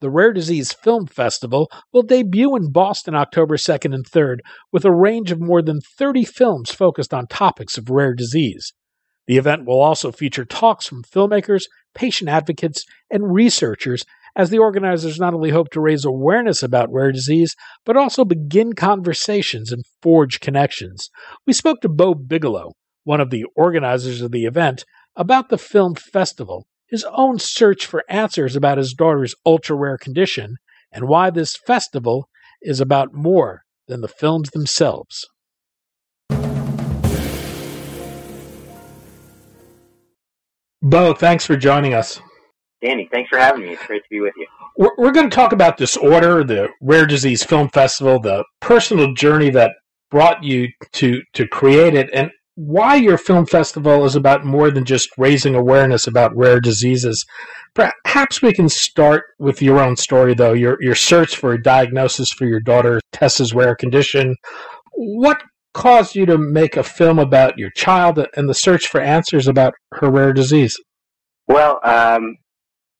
the Rare Disease Film Festival, will debut in Boston October 2nd and 3rd with a range of more than 30 films focused on topics of rare disease. The event will also feature talks from filmmakers, patient advocates, and researchers as the organizers not only hope to raise awareness about rare disease, but also begin conversations and forge connections. We spoke to Bo Bigelow, one of the organizers of the event, about the film festival his own search for answers about his daughter's ultra rare condition, and why this festival is about more than the films themselves. Bo, thanks for joining us. Danny, thanks for having me. It's great to be with you. We're, we're going to talk about Disorder, the Rare Disease Film Festival, the personal journey that brought you to to create it, and why your film festival is about more than just raising awareness about rare diseases. Perhaps we can start with your own story, though. Your your search for a diagnosis for your daughter Tessa's rare condition. What caused you to make a film about your child and the search for answers about her rare disease? Well, um,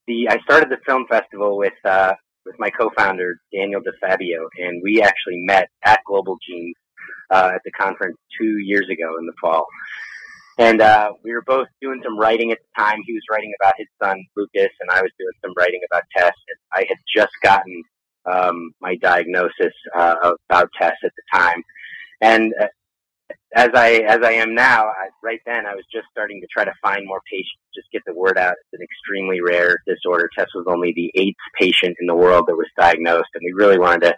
the I started the film festival with uh, with my co-founder Daniel DeFabio, and we actually met at Global Genes uh, at the conference two years ago in the fall. And uh, we were both doing some writing at the time. He was writing about his son Lucas, and I was doing some writing about Tess. And I had just gotten um, my diagnosis uh, about Tess at the time, and uh, as I as I am now, I, right then I was just starting to try to find more patients, just get the word out. It's an extremely rare disorder. Tess was only the eighth patient in the world that was diagnosed, and we really wanted to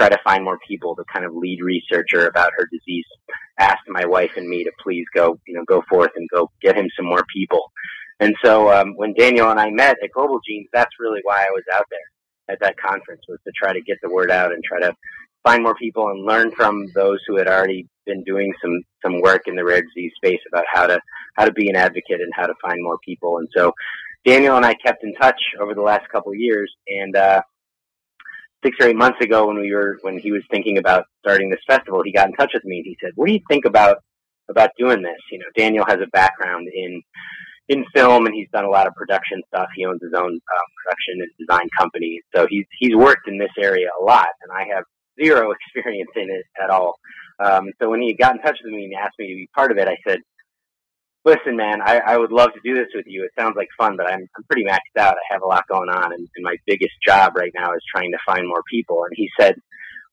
try to find more people to kind of lead researcher about her disease. Asked my wife and me to please go, you know, go forth and go get him some more people. And so um, when Daniel and I met at Global Genes, that's really why I was out there at that conference was to try to get the word out and try to find more people and learn from those who had already been doing some some work in the rare disease space about how to how to be an advocate and how to find more people. And so Daniel and I kept in touch over the last couple of years, and uh, six or eight months ago when we were when he was thinking about starting this festival, he got in touch with me and he said, "What do you think about about doing this?" You know, Daniel has a background in in film and he's done a lot of production stuff. He owns his own um, production and design company, so he's he's worked in this area a lot, and I have zero experience in it at all. Um, so when he got in touch with me and asked me to be part of it, I said, listen, man, I, I would love to do this with you. It sounds like fun, but I'm, I'm pretty maxed out. I have a lot going on, and, and my biggest job right now is trying to find more people. And he said,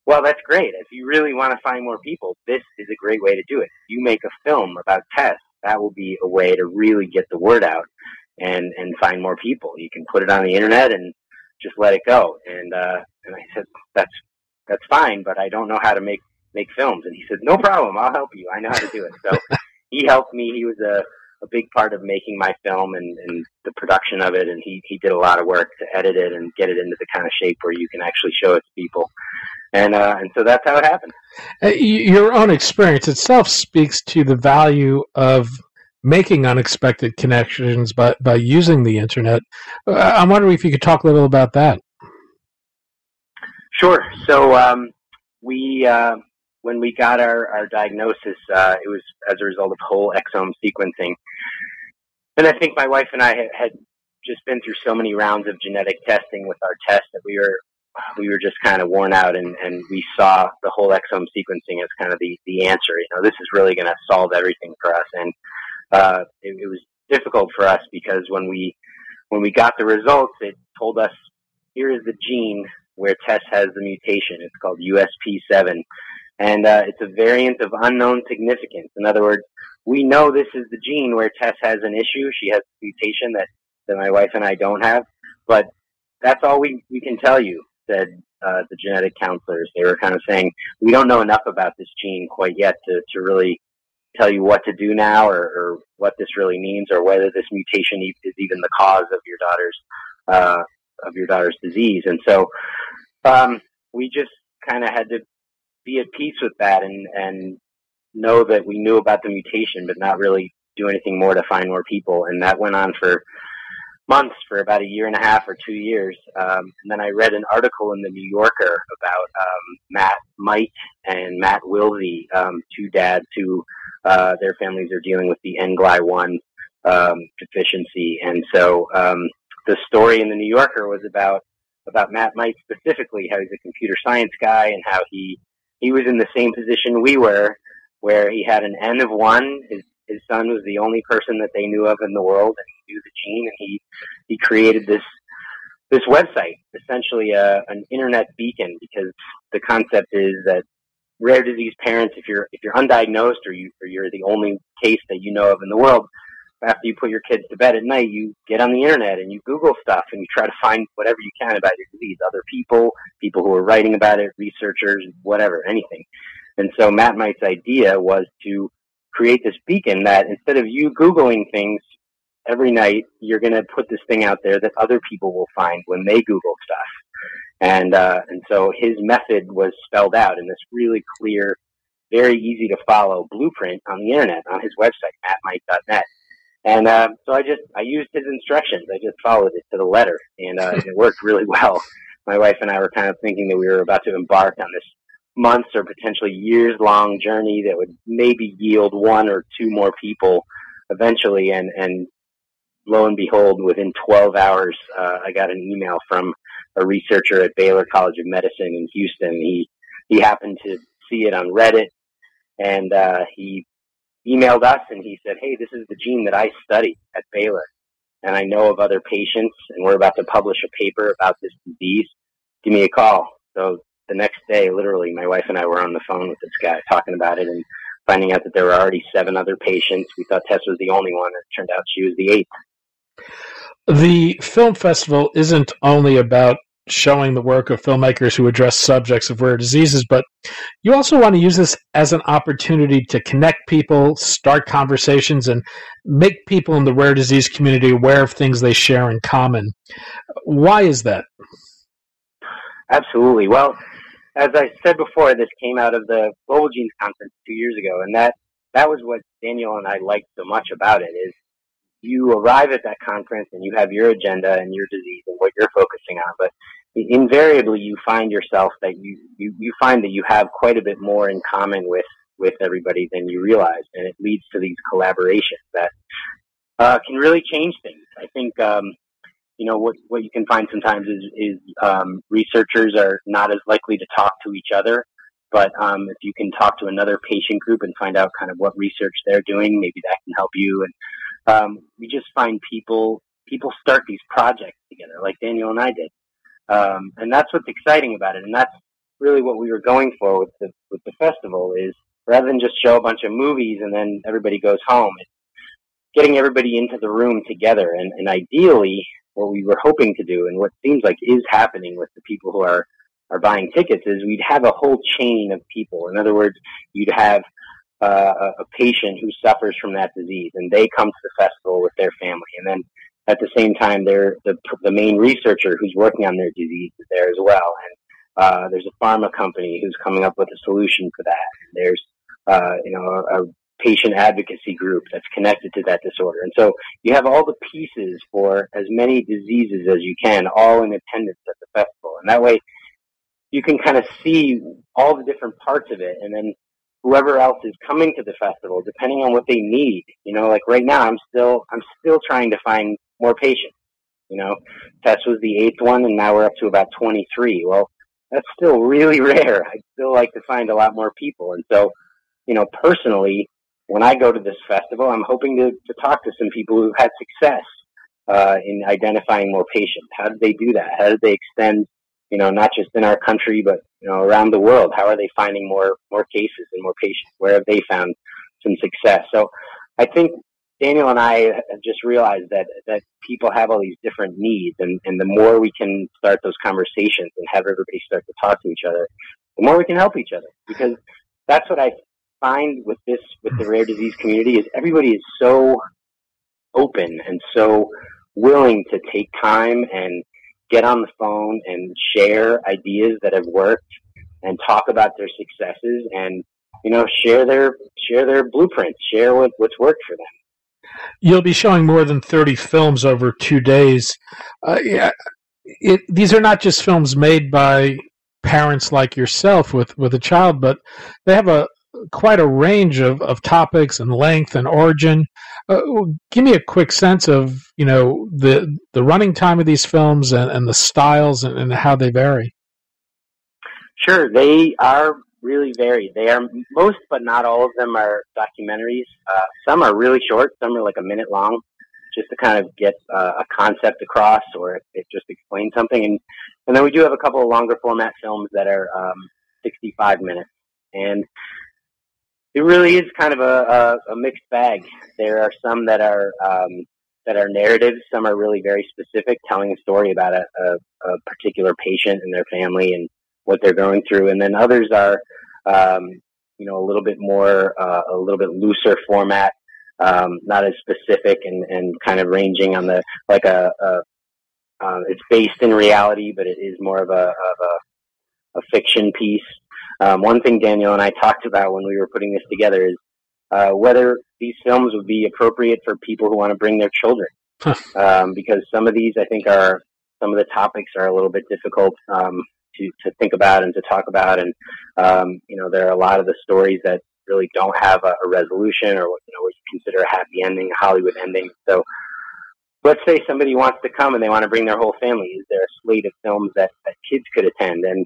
well, that's great. If you really want to find more people, this is a great way to do it. You make a film about Tess. That will be a way to really get the word out and and find more people. You can put it on the internet and just let it go. And uh, and I said, that's that's fine, but I don't know how to make make films. And he said, no problem. I'll help you. I know how to do it. So he helped me. He was a, a big part of making my film and, and the production of it. And he, he did a lot of work to edit it and get it into the kind of shape where you can actually show it to people. And, uh, and so that's how it happened. Uh, your own experience itself speaks to the value of making unexpected connections by, by using the internet. Uh, I'm wondering if you could talk a little about that. Sure. So um, we uh, when we got our, our diagnosis, uh, it was as a result of whole exome sequencing. And I think my wife and I had, just been through so many rounds of genetic testing with our test that we were we were just kind of worn out and, and we saw the whole exome sequencing as kind of the, the answer. You know, this is really going to solve everything for us. And uh, it, it was difficult for us because when we when we got the results, it told us here is the gene where Tess has the mutation. It's called USP7. And uh, it's a variant of unknown significance. In other words, we know this is the gene where Tess has an issue. She has a mutation that, that my wife and I don't have. But that's all we, we can tell you, said uh, the genetic counselors. They were kind of saying, we don't know enough about this gene quite yet to, to really tell you what to do now or, or what this really means or whether this mutation is even the cause of your daughter's uh, of your daughter's disease. And so um, we just kind of had to be at peace with that and and know that we knew about the mutation, but not really do anything more to find more people. And that went on for months, for about a year and a half or two years. Um, and then I read an article in the New Yorker about um, Matt Might and Matt Wilsey, um, two dads who uh, their families are dealing with the NGLY1 um, deficiency. And so um, the story in the New Yorker was about about Matt Might specifically, how he's a computer science guy and how he he was in the same position we were, where he had an N of one. His his son was the only person that they knew of in the world, and he knew the gene, and he he created this this website, essentially a, an internet beacon, because the concept is that rare disease parents, if you're if you're undiagnosed or you or you're the only case that you know of in the world, after you put your kids to bed at night, you get on the internet and you Google stuff and you try to find whatever you can about your disease, other people, people who are writing about it, researchers, whatever, anything. And so Matt Might's idea was to create this beacon that instead of you Googling things every night, you're going to put this thing out there that other people will find when they Google stuff. And, uh, and so his method was spelled out in this really clear, very easy to follow blueprint on the internet, on his website, mattmight.net. And uh, so I just I used his instructions. I just followed it to the letter, and uh, it worked really well. My wife and I were kind of thinking that we were about to embark on this months or potentially years long journey that would maybe yield one or two more people eventually. And and lo and behold, within 12 hours, uh, I got an email from a researcher at Baylor College of Medicine in Houston. He he happened to see it on Reddit, and uh, he emailed us and he said, "Hey, this is the gene that I study at Baylor, and I know of other patients, and we're about to publish a paper about this disease. Give me a call." So the next day, literally, my wife and I were on the phone with this guy talking about it and finding out that there were already seven other patients. We thought Tess was the only one, and it turned out she was the eighth. The film festival isn't only about showing the work of filmmakers who address subjects of rare diseases, but you also want to use this as an opportunity to connect people, start conversations, and make people in the rare disease community aware of things they share in common. Why is that? Absolutely. Well, as I said before, this came out of the Global Genes Conference two years ago, and that that was what Daniel and I liked so much about it is you arrive at that conference and you have your agenda and your disease and what you're focusing on, but invariably you find yourself that you, you, you find that you have quite a bit more in common with, with everybody than you realize. And it leads to these collaborations that uh, can really change things. I think, um, you know, what, what you can find sometimes is, is um, researchers are not as likely to talk to each other. But um, if you can talk to another patient group and find out kind of what research they're doing, maybe that can help you. And um, we just find people people start these projects together, like Daniel and I did. Um, and that's what's exciting about it. And that's really what we were going for with the, with the festival is rather than just show a bunch of movies and then everybody goes home, it's getting everybody into the room together. And, and ideally, what we were hoping to do and what seems like is happening with the people who are, are buying tickets is we'd have a whole chain of people. In other words, you'd have uh, a patient who suffers from that disease and they come to the festival with their family. And then at the same time, they're the, the main researcher who's working on their disease is there as well. And uh, there's a pharma company who's coming up with a solution for that. There's uh, you know a, a patient advocacy group that's connected to that disorder. And so you have all the pieces for as many diseases as you can, all in attendance at the festival. And that way you can kind of see all the different parts of it and then whoever else is coming to the festival, depending on what they need. You know, like right now I'm still I'm still trying to find more patients. You know, Tess was the eighth one, and now we're up to about 23. Well, that's still really rare. I'd still like to find a lot more people. And so, you know, personally, when I go to this festival, I'm hoping to, to talk to some people who've had success uh, in identifying more patients? How did they do that? How did they extend, you know, not just in our country, but, you know, around the world? How are they finding more, more cases and more patients? Where have they found some success? So I think Daniel and I have just realized that, that people have all these different needs and, and the more we can start those conversations and have everybody start to talk to each other, the more we can help each other. Because that's what I find with this, with the rare disease community is everybody is so open and so willing to take time and get on the phone and share ideas that have worked and talk about their successes and you know share their share their blueprints share what, what's worked for them you'll be showing more than 30 films over two days uh, yeah, it, these are not just films made by parents like yourself with, with a child but they have a quite a range of, of topics and length and origin. Uh, give me a quick sense of you know the the running time of these films and, and the styles and, and how they vary. Sure, they are really varied. They are most, but not all of them are documentaries. Uh, some are really short. Some are like a minute long, just to kind of get uh, a concept across, or it just explains something. And and then we do have a couple of longer format films that are um, 65 minutes. And it really is kind of a, a, a mixed bag. There are some that are um, that are narratives. Some are really very specific, telling a story about a, a, a particular patient and their family and what they're going through. And then others are, um, you know, a little bit more, uh, a little bit looser format, um, not as specific and, and kind of ranging on the like a, a uh, it's based in reality, but it is more of a of a, a fiction piece. Um, one thing Daniel and I talked about when we were putting this together is uh, whether these films would be appropriate for people who want to bring their children, um, because some of these I think are some of the topics are a little bit difficult um, to to think about and to talk about, and um, you know there are a lot of the stories that really don't have a, a resolution or what you know what you consider a happy ending, a Hollywood ending. So let's say somebody wants to come and they want to bring their whole family. Is there a slate of films that, that kids could attend? And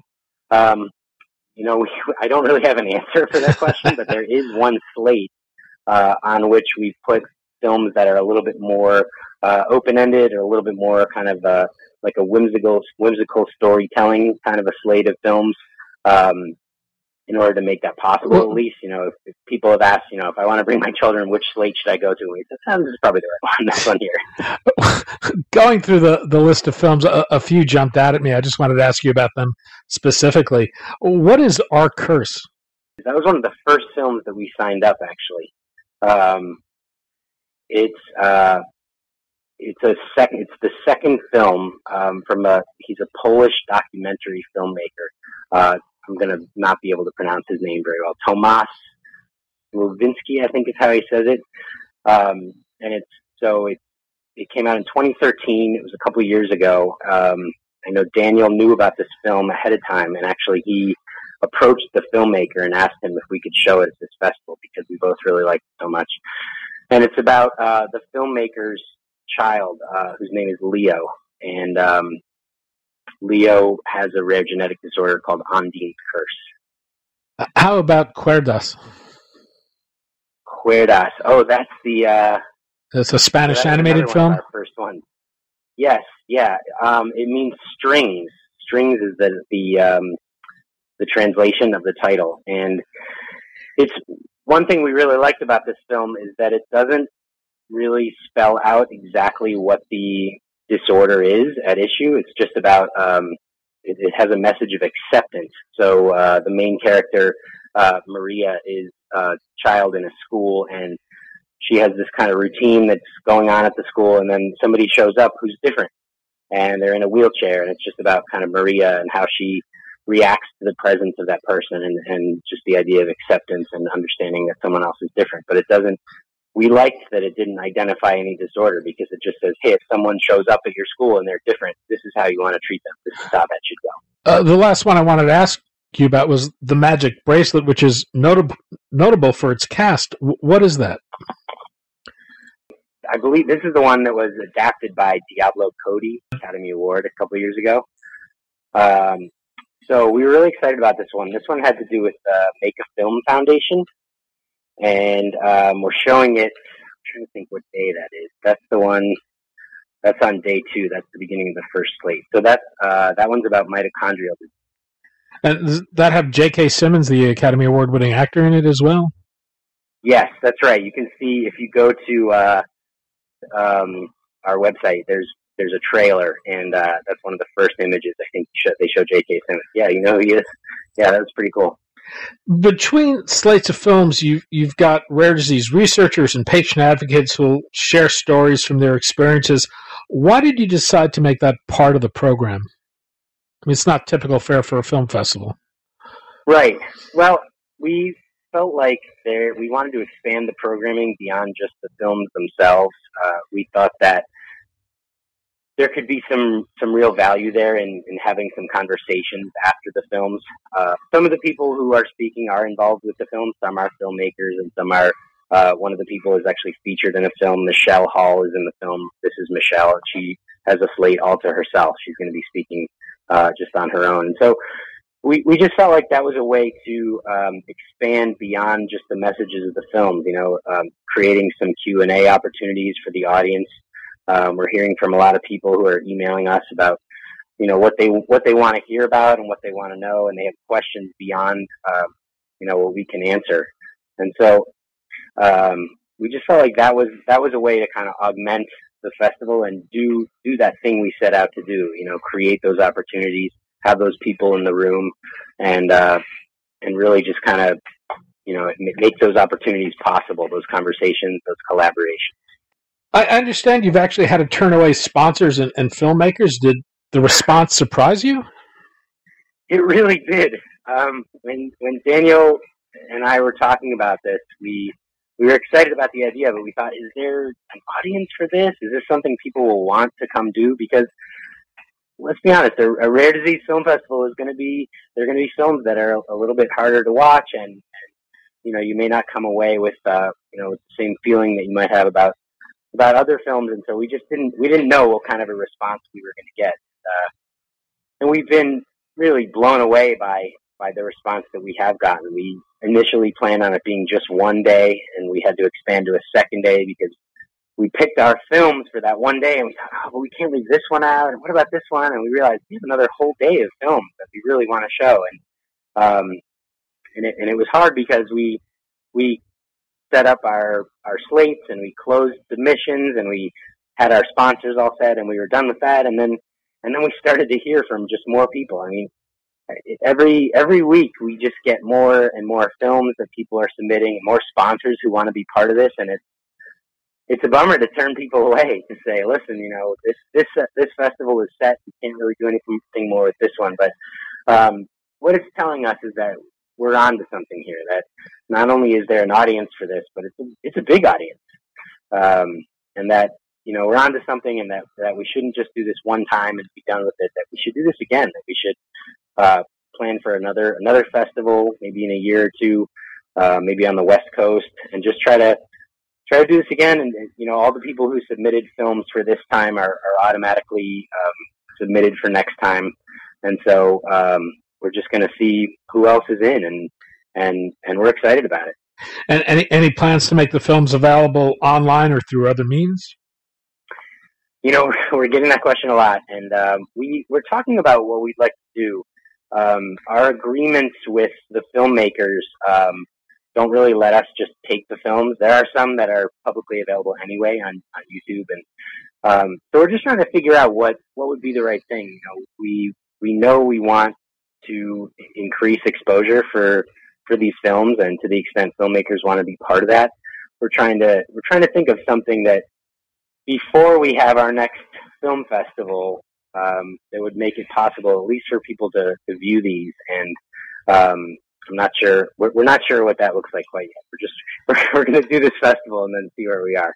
um, you know, we, I don't really have an answer for that question, but there is one slate uh, on which we've put films that are a little bit more uh, open-ended or a little bit more kind of uh, like a whimsical, whimsical storytelling kind of a slate of films. Um, in order to make that possible, at least, you know, if, if, people have asked, you know, if I want to bring my children, which slate should I go to? We said, oh, this is probably the right one. This one here. Going through the, the list of films, a, a, few jumped out at me. I just wanted to ask you about them specifically. What is Our Curse? That was one of the first films that we signed up, actually. Um, it's uh, it's a second. It's the second film um, from a. He's a Polish documentary filmmaker. Uh, I'm going to not be able to pronounce his name very well. Tomasz Lewinsky, I think is how he says it. Um, and it's so it it came out in 2013. It was a couple years ago. Um, I know Daniel knew about this film ahead of time, and actually he approached the filmmaker and asked him if we could show it at this festival because we both really liked it so much. And it's about uh, the filmmaker's child, uh, whose name is Leo, and um, Leo has a rare genetic disorder called Undine curse. How about Cuerdas? Cuerdas. Oh, that's the. Uh, it's a Spanish animated film. first one. Yes, yeah. Um, it means strings. Strings is the the um, the translation of the title, and it's one thing we really liked about this film is that it doesn't really spell out exactly what the disorder is at issue. It's just about um, it, it, has a message of acceptance. So uh, the main character, uh, Maria, is a child in a school, and she has this kind of routine that's going on at the school, and then somebody shows up who's different, and they're in a wheelchair, and it's just about kind of Maria and how she reacts to the presence of that person and, and just the idea of acceptance and understanding that someone else is different. But it doesn't we liked that it didn't identify any disorder because it just says, hey, if someone shows up at your school and they're different, this is how you want to treat them. This is how that should go. Uh, the last one I wanted to ask you about was the magic bracelet, which is notable notable for its cast. W- what is that? I believe this is the one that was adapted by Diablo Cody Academy Award a couple years ago. Um, so we were really excited about this one. This one had to do with the Make a Film Foundation, and um, we're showing it. I'm trying to think what day that is. That's the one that's on day two. That's the beginning of the first slate. So that uh, that one's about mitochondrial disease. And does that have J.K. Simmons, the Academy Award winning actor, in it as well? Yes, that's right. You can see if you go to uh, um, our website. There's there's a trailer, and uh, that's one of the first images. I think they show J.K. Simmons. Yeah, you know who he is. Yeah, that's pretty cool. Between slates of films, you've you've got rare disease researchers and patient advocates who will share stories from their experiences. Why did you decide to make that part of the program? I mean, it's not typical fare for a film festival. Right. Well, we felt like there we wanted to expand the programming beyond just the films themselves. Uh, we thought that there could be some some real value there in, in having some conversations after the films. Uh, some of the people who are speaking are involved with the film. Some are filmmakers, and some are. Uh, one of the people is actually featured in a film. Michelle Hall is in the film. This is Michelle. She has a slate all to herself. She's going to be speaking uh, just on her own. And so we, we just felt like that was a way to um, expand beyond just the messages of the films. You know, um, creating some Q and A opportunities for the audience um, we're hearing from a lot of people who are emailing us about, you know, what they what they want to hear about and what they want to know, and they have questions beyond, um, you know, what we can answer. And so um, we just felt like that was that was a way to kind of augment the festival and do do that thing we set out to do. You know, create those opportunities, have those people in the room, and uh, and really just kind of you know make those opportunities possible, those conversations, those collaborations. I understand you've actually had to turn away sponsors and, and filmmakers. Did the response surprise you? It really did. Um, when when Daniel and I were talking about this, we we were excited about the idea, but we thought, is there an audience for this? Is this something people will want to come do? Because let's be honest, a, a rare disease film festival is going to be there are going to be films that are a little bit harder to watch, and, you know you may not come away with uh, you know the same feeling that you might have about about other films, and so we just didn't we didn't know what kind of a response we were going to get, uh, and we've been really blown away by by the response that we have gotten. We initially planned on it being just one day, and we had to expand to a second day because we picked our films for that one day, and we thought, oh, but we can't leave this one out, and what about this one? And we realized we have another whole day of films that we really want to show, and um, and it, and it was hard because we we set up our, our slates and we closed submissions and we had our sponsors all set and we were done with that. And then, and then we started to hear from just more people. I mean, every, every week we just get more and more films that people are submitting, more sponsors who want to be part of this. And it's, it's a bummer to turn people away to say, listen, you know, this, this, this festival is set. We can't really do anything more with this one. But, um, what it's telling us is that we're on to something here. That not only is there an audience for this, but it's a, it's a big audience, um, and that you know we're on to something, and that that we shouldn't just do this one time and be done with it. That we should do this again. That we should uh, plan for another another festival, maybe in a year or two, uh, maybe on the West Coast, and just try to try to do this again. And, you know, all the people who submitted films for this time are, are automatically um, submitted for next time. And so, um, we're just going to see who else is in, and and and we're excited about it. And any any plans to make the films available online or through other means? You know, we're getting that question a lot, and um, we we're talking about what we'd like to do. Um, our agreements with the filmmakers um, don't really let us just take the films. There are some that are publicly available anyway on, on YouTube, and um, so we're just trying to figure out what what would be the right thing. You know, we we know we want to increase exposure for for these films, and to the extent filmmakers want to be part of that, we're trying to we're trying to think of something that before we have our next film festival um, that would make it possible at least for people to, to view these. And um, I'm not sure we're, we're, not sure what that looks like quite yet. We're just we're, we're going to do this festival and then see where we are.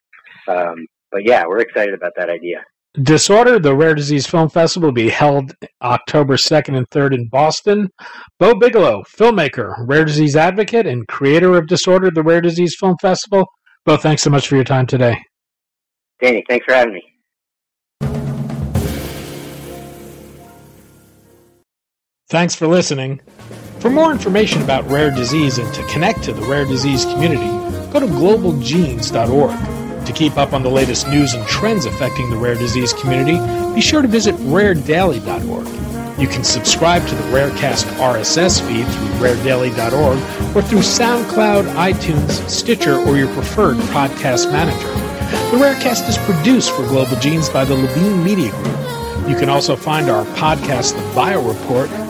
Um, but yeah we're excited about that idea Disorder, the Rare Disease Film Festival, will be held October 2nd and 3rd in Boston. Bo Bigelow, filmmaker, rare disease advocate, and creator of Disorder, the Rare Disease Film Festival. Bo, thanks so much for your time today. Danny, thanks for having me. Thanks for listening. For more information about rare disease and to connect to the rare disease community, go to globalgenes.org. To keep up on the latest news and trends affecting the rare disease community, be sure to visit raredaily.org. You can subscribe to the Rarecast RSS feed through raredaily.org or through SoundCloud, iTunes, Stitcher, or your preferred podcast manager. The Rarecast is produced for Global Genes by the Levine Media Group. You can also find our podcast, The Bio Report,